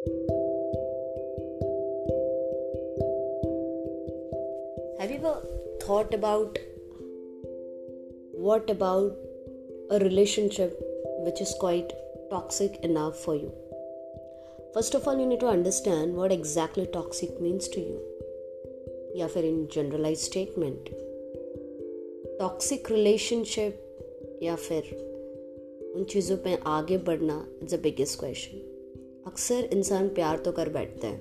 Have you ever thought about what about a relationship which is quite toxic enough for you? First of all, you need to understand what exactly toxic means to you. या फिर इन generalize statement toxic relationship या फिर उन चीज़ों पे आगे बढ़ना इट्स अ बिगेस्ट क्वेश्चन अक्सर इंसान प्यार तो कर बैठता है।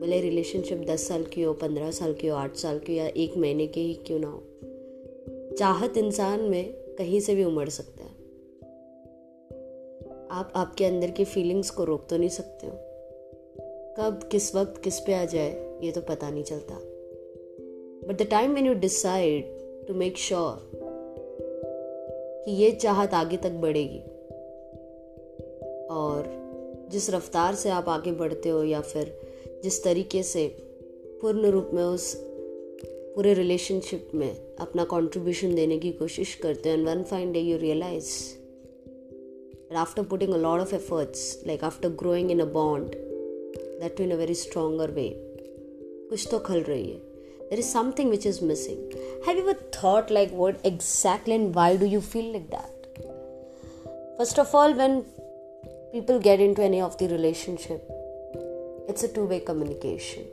भले रिलेशनशिप दस साल की हो, पंद्रह साल की हो, आठ साल की या एक महीने की ही क्यों ना हो। चाहत इंसान में कहीं से भी उमड़ सकता है। आप आपके अंदर की फीलिंग्स को रोक तो नहीं सकते हो। कब, किस वक्त, किस पे आ जाए, ये तो पता नहीं चलता। But the time when you decide to make sure कि ये चाहत आगे तक बढ़ेगी। और जिस रफ्तार से आप आगे बढ़ते हो या फिर जिस तरीके से पूर्ण रूप में उस पूरे रिलेशनशिप में अपना कंट्रीब्यूशन देने की कोशिश करते हो and one fine day you realize after putting a lot of efforts like after growing in a bond that too in a very stronger way कुछ तो खल रही है। There is something which is missing have you thought like word exactly and why do you feel like that first of all when people get in to any of the relationship it's a two way communication.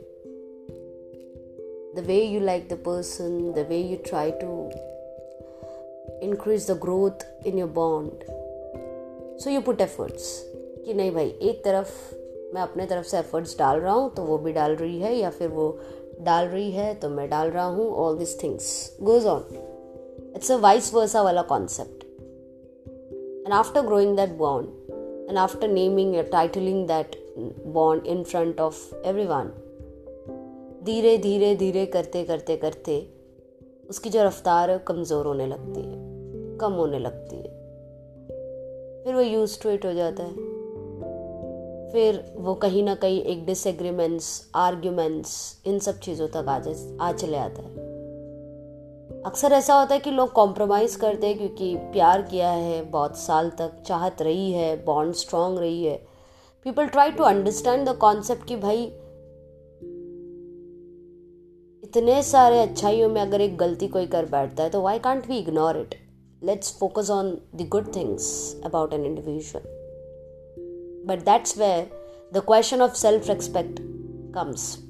The way you like the person, the way you try to increase the growth in your bond. So you put efforts कि नहीं भाई एक तरफ मैं अपने तरफ से efforts डाल रहा हूँ तो वो भी डाल रही है या फिर वो डाल रही है तो मैं डाल रहा हूँ all this things goes on it's a vice versa वाला concept and after growing that bond and after naming titling that bond in front of every धीरे धीरे धीरे करते करते करते उसकी जो रफ्तार है कमज़ोर होने लगती है, कम होने लगती है। फिर वो यूज़ टू इट हो जाता है। फिर वो कहीं ना कहीं एक डिसएग्रीमेंट्स आर्ग्यूमेंट्स इन सब चीज़ों तक आ जा, आ चले आता है। अक्सर ऐसा होता है कि लोग कॉम्प्रोमाइज़ करते हैं क्योंकि प्यार किया है, बहुत साल तक चाहत रही है बॉन्ड स्ट्रांग रही है। People try to understand the concept कि भाई, इतने सारे अच्छाइयों में अगर एक गलती कोई कर बैठता है तो why can't we ignore it let's focus on the good things about an individual but that's where the question of self respect comes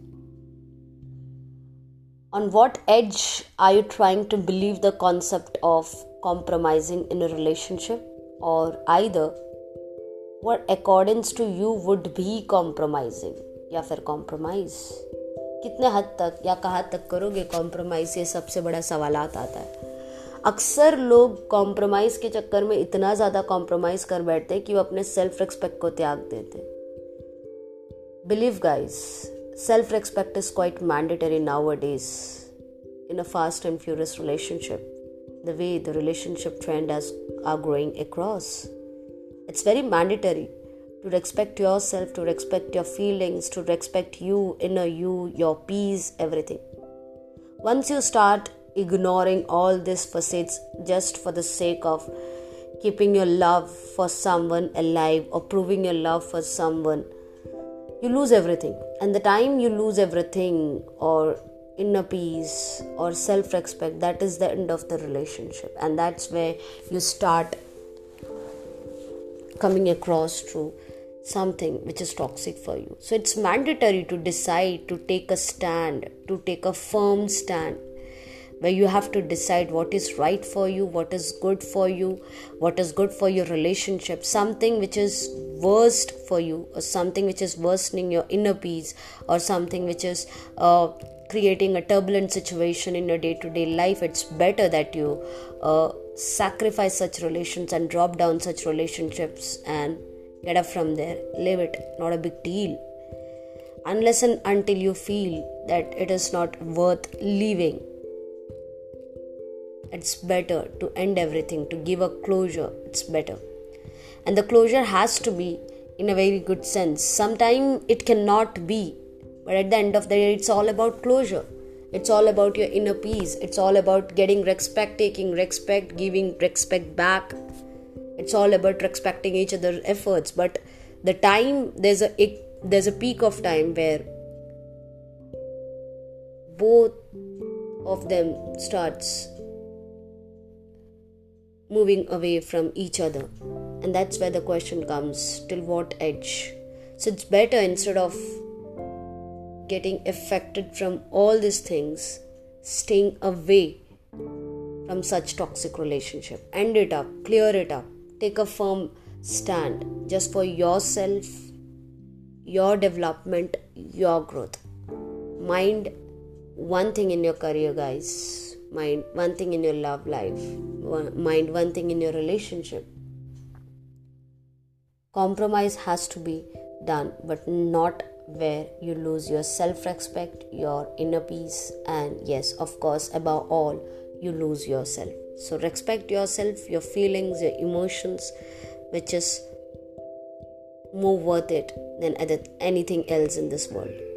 on what edge are you trying to believe the concept of compromising in a relationship or either what accordance to you would be compromising या फिर compromise कितने हद तक या कहाँ तक करोगे compromise ये सबसे बड़ा सवाल आता है अक्सर लोग कॉम्प्रोमाइज के चक्कर में इतना ज़्यादा कॉम्प्रोमाइज कर बैठते हैं कि वो अपने सेल्फ रेस्पेक्ट को त्याग देते believe guys Self respect is quite mandatory nowadays in a fast and furious relationship, the way the relationship trend has, are growing across. It's very mandatory to respect yourself, to respect your feelings, to respect you, inner you, your peace, everything. Once you start ignoring all these facets just for the sake of keeping your love for someone alive or proving your love for someone, you lose everything. And the time you lose everything or inner peace or self respect, that is the end of the relationship. And that's where you start coming across through something which is toxic for you. So it's mandatory to decide to take a stand, to take a firm stand where you have to decide what is right for you, what is good for you, what is good for your relationship, something which is worst for you, or something which is worsening your inner peace, or something which is uh, creating a turbulent situation in your day to day life. It's better that you uh, sacrifice such relations and drop down such relationships and get up from there. Live it, not a big deal. Unless and until you feel that it is not worth leaving, it's better to end everything, to give a closure. It's better. And the closure has to be in a very good sense. Sometimes it cannot be, but at the end of the day, it's all about closure it's all about your inner peace it's all about getting respect taking respect giving respect back it's all about respecting each other's efforts but the time there's a there's a peak of time where both of them starts moving away from each other. And that's where the question comes till what edge? So it's better instead of getting affected from all these things staying away from such toxic relationship. End it up. Clear it up. Take a firm stand. Just for yourself your development your growth. Mind one thing in your career guys. Mind one thing in your love life mind one thing in your relationship. Compromise has to be done but not where you lose your self respect your inner peace and yes of course above all you lose yourself. So respect yourself your feelings your emotions which is more worth it than anything else in this world